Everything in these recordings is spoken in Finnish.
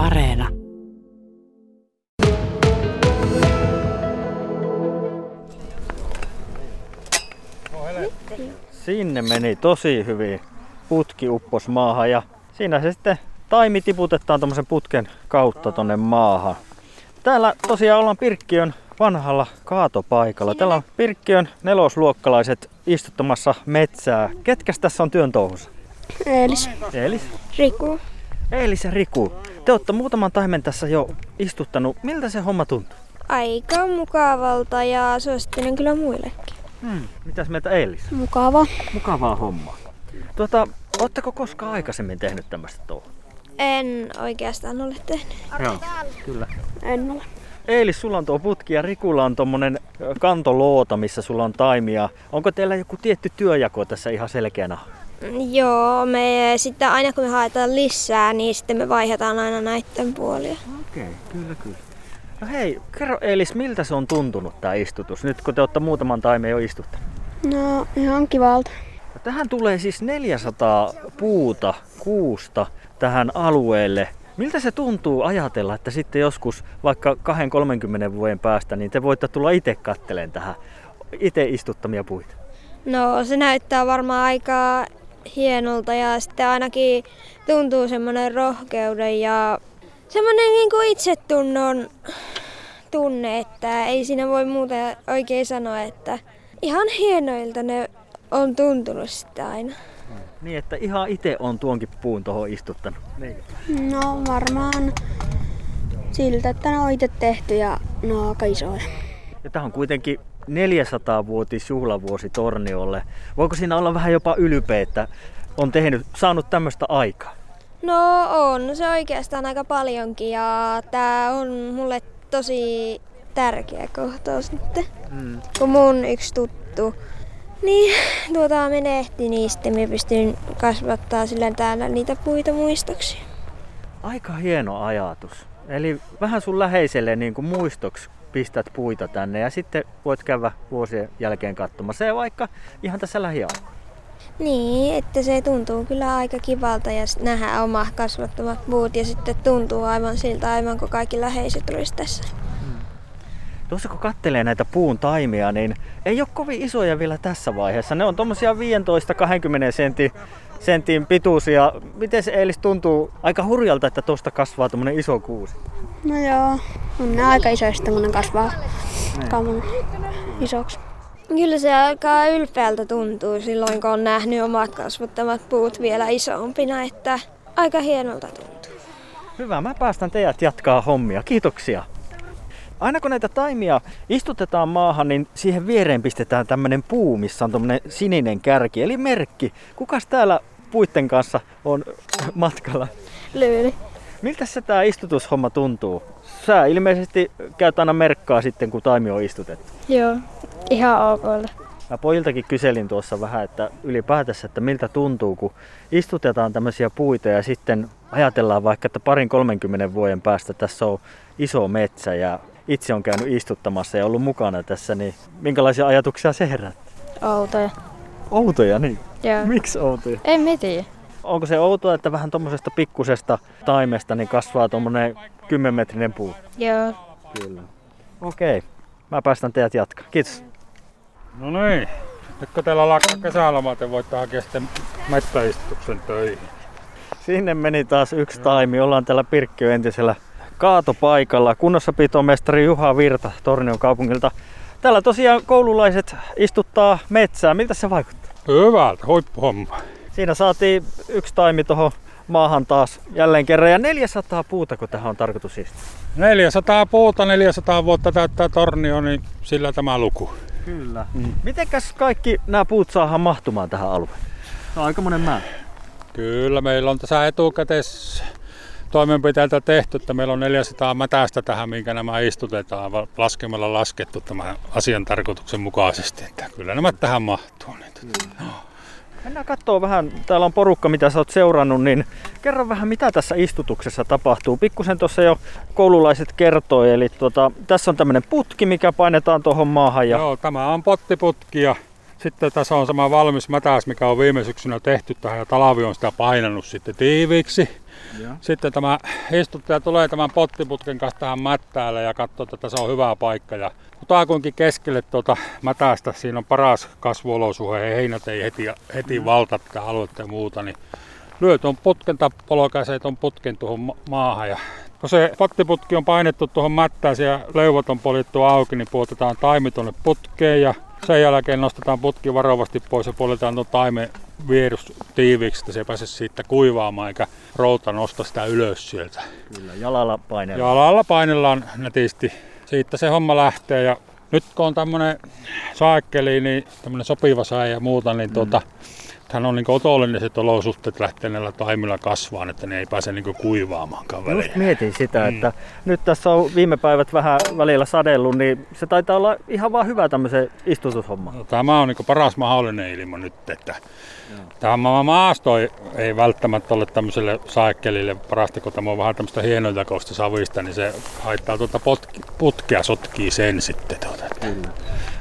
Areena. Sinne meni tosi hyvin. Putki uppos maahan ja siinä se sitten taimi tiputetaan tuommoisen putken kautta tonne maahan. Täällä tosiaan ollaan Pirkkiön vanhalla kaatopaikalla. Täällä on Pirkkiön nelosluokkalaiset istuttamassa metsää. Ketkäs tässä on työn touhussa? Eelis. Eelis. Riku. Eelis ja Riku. Te olette muutaman taimen tässä jo istuttanut. Miltä se homma tuntuu? Aika mukavalta ja suosittelen kyllä muillekin. Hmm. Mitäs mieltä Eelis? Mukava. Mukavaa hommaa. Tuota, ootteko koskaan aikaisemmin tehnyt tämmöistä touhua? En oikeastaan ole tehnyt. Joo, kyllä. En ole. Eilis, sulla on tuo putki ja Rikulla on tommonen ö, kantoloota, missä sulla on taimia. Onko teillä joku tietty työjako tässä ihan selkeänä? Joo, me sitten aina kun me haetaan lisää, niin sitten me vaihdetaan aina näiden puolia. Okei, okay, kyllä kyllä. No hei, kerro Eilis, miltä se on tuntunut tämä istutus, nyt kun te olette muutaman taimen jo istuttanut? No, ihan kivalta. No, Tähän tulee siis 400 puuta, kuusta tähän alueelle. Miltä se tuntuu ajatella, että sitten joskus vaikka 2-30 vuoden päästä, niin te voitte tulla itse katteleen tähän itse istuttamia puita? No, se näyttää varmaan aika hienolta ja sitten ainakin tuntuu semmoinen rohkeuden ja semmoinen niin kuin itsetunnon tunne, että ei siinä voi muuta oikein sanoa, että ihan hienoilta ne on tuntunut sitten aina. Niin, että ihan itse on tuonkin puun tuohon istuttanut. Niin. No varmaan siltä, että ne on itse tehty ja ne on aika isoja. Ja tämä on kuitenkin 400-vuotis juhlavuosi Torniolle. Voiko siinä olla vähän jopa ylpeä, että on tehnyt, saanut tämmöistä aikaa? No on, se oikeastaan aika paljonkin ja tää on mulle tosi tärkeä kohtaus nyt. Mm. Kun mun yksi tuttu niin tuota menehti, niin sitten mä pystyn kasvattaa sillä täällä niitä puita muistoksi. Aika hieno ajatus. Eli vähän sun läheiselle niin kuin muistoksi pistät puita tänne ja sitten voit käydä vuosien jälkeen katsomassa ja vaikka ihan tässä lähialueella. Niin, että se tuntuu kyllä aika kivalta ja sit nähdä oma kasvattamat puut ja sitten tuntuu aivan siltä, aivan kun kaikki läheiset olisi tässä. Tuossa kun kattelee näitä puun taimia, niin ei ole kovin isoja vielä tässä vaiheessa. Ne on tommosia 15-20 sentin, sentin pituisia. Miten se Eilis tuntuu aika hurjalta, että tuosta kasvaa tommonen iso kuusi? No joo, on ne aika sitten kun ne kasvaa kamun isoksi. Kyllä se aika ylpeältä tuntuu silloin, kun on nähnyt omat kasvattamat puut vielä isompina, että aika hienolta tuntuu. Hyvä, mä päästän teidät jatkaa hommia. Kiitoksia. Aina kun näitä taimia istutetaan maahan, niin siihen viereen pistetään tämmönen puu, missä on tämmönen sininen kärki, eli merkki. Kukas täällä puitten kanssa on matkalla? Lyyli. Miltä se tää istutushomma tuntuu? Sä ilmeisesti käyt aina merkkaa sitten, kun taimi on istutettu. Joo, ihan ok. Mä pojiltakin kyselin tuossa vähän, että ylipäätänsä, että miltä tuntuu, kun istutetaan tämmöisiä puita ja sitten ajatellaan vaikka, että parin 30 vuoden päästä tässä on iso metsä ja itse on käynyt istuttamassa ja ollut mukana tässä, niin minkälaisia ajatuksia se herättää? Outoja. Outoja, niin. Joo. Miksi outoja? En mä tiedä. Onko se outoa, että vähän tuommoisesta pikkusesta taimesta niin kasvaa tuommoinen 10-metrinen puu? Joo. Kyllä. Okei, mä päästän teidät jatkaa. Kiitos. No niin. Nyt kun teillä alkaa kesäloma, te voitte hakea sitten mettäistuksen töihin. Sinne meni taas yksi taimi. Ollaan täällä Pirkkiö entisellä kaatopaikalla. Kunnossapitomestari Juha Virta Tornion kaupungilta. Täällä tosiaan koululaiset istuttaa metsää. Miltä se vaikuttaa? Hyvältä, huippuhomma. Siinä saatiin yksi taimi tuohon maahan taas jälleen kerran. Ja 400 puuta, kun tähän on tarkoitus istua. 400 puuta, 400 vuotta täyttää tornio, niin sillä tämä luku. Kyllä. Mm. Mitenkäs kaikki nämä puut saadaan mahtumaan tähän alueelle? Se on aika monen määrä. Kyllä, meillä on tässä etukäteis toimenpiteiltä tehty, että meillä on 400 mätästä tähän, minkä nämä istutetaan laskemalla laskettu tämän asian tarkoituksen mukaisesti. Että kyllä nämä tähän mahtuu. Niin. Mennään katsoa vähän, täällä on porukka, mitä sä oot seurannut, niin kerro vähän, mitä tässä istutuksessa tapahtuu. Pikkusen tuossa jo koululaiset kertoi, eli tuota, tässä on tämmöinen putki, mikä painetaan tuohon maahan. Ja... Joo, tämä on pottiputki ja Sitten tässä on sama valmis mätäs, mikä on viime syksynä tehty tähän ja Talavi on sitä painanut sitten tiiviiksi. Ja. Sitten tämä istuttaja tulee tämän pottiputken kanssa tähän mättäälle ja katsoo, että tässä on hyvä paikka. Ja kutakuinkin keskelle tuota mätästä, siinä on paras kasvuolosuhe, heinät ei heti, heti valta tätä aluetta ja muuta, niin lyö tuon putken tai polkaisee tuon putken tuohon ma- maahan. Ja kun se pottiputki on painettu tuohon mättään ja leuvot on poljettu auki, niin puotetaan taimi tuonne putkeen ja sen jälkeen nostetaan putki varovasti pois ja poljetaan tuon taimen vierus tiiviiksi, että se pääse siitä kuivaamaan eikä routa nosta sitä ylös sieltä. Kyllä, jalalla painella. Jalalla painellaan nätisti. Siitä se homma lähtee ja nyt kun on tämmönen saakkeli, niin tämmönen sopiva sää ja muuta, niin tuota, hän on niin otolliset olosuhteet lähtee näillä taimilla kasvaan, että ne ei pääse niin kuivaamaankaan väliin. Just mietin sitä, että nyt tässä on viime päivät vähän välillä sadellut, niin se taitaa olla ihan vaan hyvä tämmöisen istutushomma. No, Tämä on niin paras mahdollinen ilma nyt, että tämä ma- maasto ei, ei välttämättä ole tämmöiselle saekkelille parasta, kun tämä on vähän tämmöistä hienojakoista savista, niin se haittaa tuota potki, putkea, sotkii sen sitten. Tuota.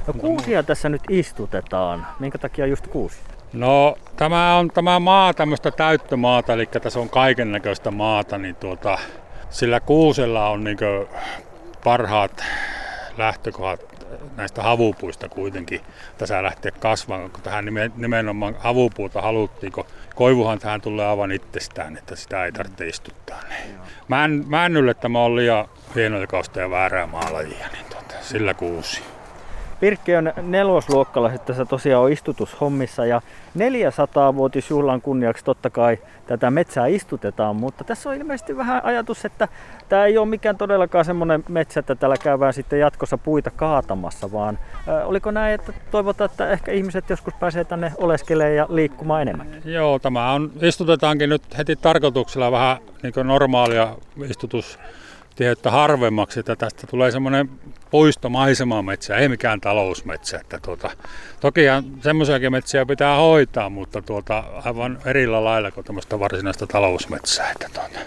No kuusia tässä nyt istutetaan. Minkä takia just kuusi? No tämä on tämä maa tämmöistä täyttömaata, eli tässä on kaiken näköistä maata, niin tuota, sillä kuusella on niin parhaat lähtökohdat näistä havupuista kuitenkin tässä lähteä kasvamaan, kun tähän nimen- nimenomaan havupuuta haluttiin, kun koivuhan tähän tulee aivan itsestään, että sitä ei tarvitse istuttaa. Niin. Män, männylle tämä on liian hienojakausta ja väärää maalajia, niin tuota, sillä kuusi. Pirkki on nelosluokkalaiset tässä tosiaan on istutushommissa ja 400-vuotisjuhlan kunniaksi totta kai tätä metsää istutetaan, mutta tässä on ilmeisesti vähän ajatus, että tämä ei ole mikään todellakaan semmoinen metsä, että täällä käydään sitten jatkossa puita kaatamassa, vaan äh, oliko näin, että toivotaan, että ehkä ihmiset joskus pääsee tänne oleskelemaan ja liikkumaan enemmän? Joo, tämä on, istutetaankin nyt heti tarkoituksella vähän niin normaalia istutustiheyttä harvemmaksi, että tästä tulee semmoinen puistomaisema-metsä, ei mikään talousmetsä. Että tuota, toki semmoisiakin metsiä pitää hoitaa, mutta tuota, aivan erillä lailla kuin tämmöistä varsinaista talousmetsää. Että tuota,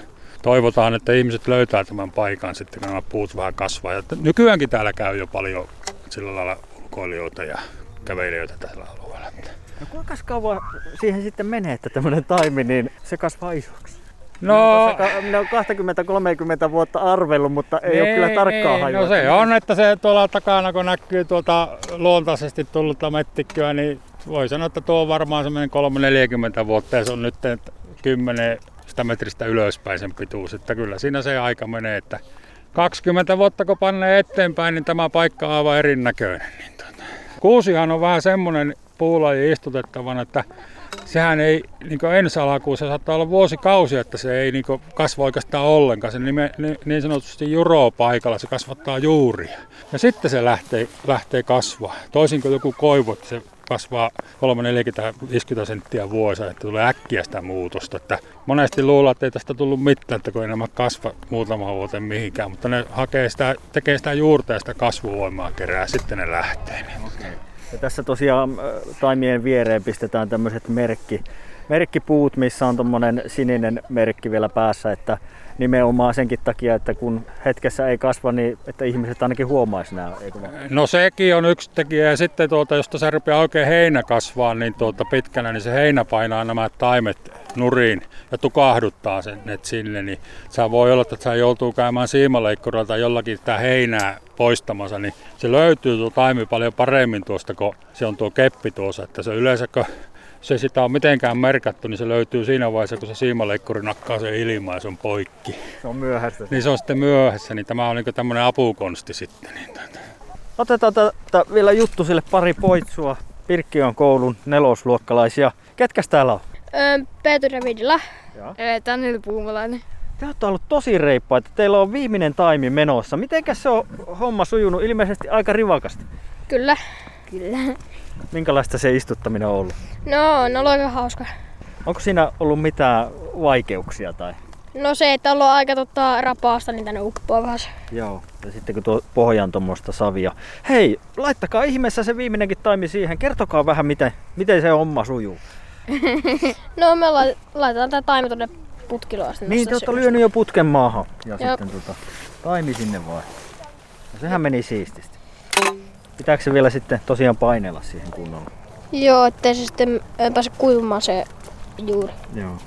toivotaan, että ihmiset löytää tämän paikan sitten, kun nämä puut vähän kasvaa. Ja nykyäänkin täällä käy jo paljon sillä lailla ulkoilijoita ja kävelijöitä tällä alueella. No kuinka kauan siihen sitten menee, että tämmöinen taimi, niin se kasvaa isoksi? No, Minä olen 20-30 vuotta arvellut, mutta ei ole kyllä tarkkaa niin, hajua. No se on, että se tuolla takana, kun näkyy tuota luontaisesti tullutta mettikköä, niin voi sanoa, että tuo on varmaan semmoinen 3-40 vuotta ja se on nyt 10 sitä metristä ylöspäin sen pituus. Että kyllä siinä se aika menee, että 20 vuotta kun pannee eteenpäin, niin tämä paikka on aivan erinäköinen. Niin tuota. Kuusihan on vähän semmoinen puulaji istutettavana, että sehän ei niin ensi alkuun, se saattaa olla vuosikausia, että se ei niin kasva oikeastaan ollenkaan. Se nime, niin sanotusti juroo paikalla, se kasvattaa juuria. Ja sitten se lähtee, lähtee kasvaa. Toisin kuin joku koivu, että se kasvaa 3-40-50 senttiä vuosi, että tulee äkkiä sitä muutosta. Että monesti luulee, että ei tästä tullut mitään, että kun ei nämä kasva muutama vuoteen mihinkään, mutta ne hakee sitä, tekee sitä juurta ja sitä kasvuvoimaa kerää, sitten ne lähtee. Okay. Ja tässä tosiaan äh, taimien viereen pistetään tämmöiset merkki, merkkipuut, missä on tuommoinen sininen merkki vielä päässä, että nimenomaan senkin takia, että kun hetkessä ei kasva, niin että ihmiset ainakin huomaisi nämä. Eikö? No sekin on yksi tekijä ja sitten tuota, jos tässä rupeaa oikein heinä kasvaa niin tuota, pitkänä, niin se heinä painaa nämä taimet nuriin ja tukahduttaa sen et sinne, niin se voi olla, että se joutuu käymään siimaleikkurilla tai jollakin sitä heinää poistamassa, niin se löytyy tuo taimi paljon paremmin tuosta, kun se on tuo keppi tuossa, että se yleensä kun se sitä on mitenkään merkattu, niin se löytyy siinä vaiheessa, kun se siimaleikkuri nakkaa sen ilmaan ja se on poikki. Se on myöhässä. Niin se on sitten myöhässä, niin tämä on niin tämmöinen apukonsti sitten. Niin tuota. Otetaan tätä vielä juttu sille pari poitsua. Pirkkiön koulun nelosluokkalaisia. Ketkäs täällä on? Öö, Peetur Vidila. Joo. Öö, Taneli Puumalainen. Te olette ollut tosi reippaita. Teillä on viimeinen taimi menossa. Mitenkäs se on homma sujunut? Ilmeisesti aika rivakasti. Kyllä. Kyllä. Minkälaista se istuttaminen on ollut? No, on ollut aika hauska. Onko siinä ollut mitään vaikeuksia? Tai? No se, että on ollut aika tota, rapaasta, niin tänne uppoaa vähän. Joo. Ja sitten kun tuo pohjan tuommoista savia. Hei, laittakaa ihmeessä se viimeinenkin taimi siihen. Kertokaa vähän, miten, miten se homma sujuu. no me laitetaan tämä taimi tuonne putkiloon. Niin, te olette lyönyt jo putken maahan. Ja Jop. sitten tota, taimi sinne vaan. No, sehän meni siististi. Pitääkö se vielä sitten tosiaan painella siihen kunnolla? Joo, ettei se sitten pääse kuivumaan se juuri. Joo.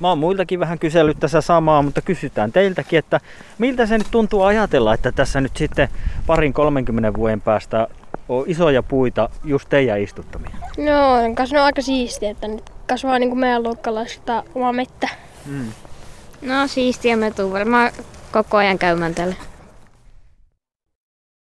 Mä oon muiltakin vähän kysellyt tässä samaa, mutta kysytään teiltäkin, että miltä se nyt tuntuu ajatella, että tässä nyt sitten parin 30 vuoden päästä on isoja puita just teidän istuttamia? Joo, kanssa ne on aika siistiä, että nyt kasvaa niin kuin meidän luokkalaisista oma mettä. Mm. No siistiä, me tuun varmaan koko ajan käymään täällä.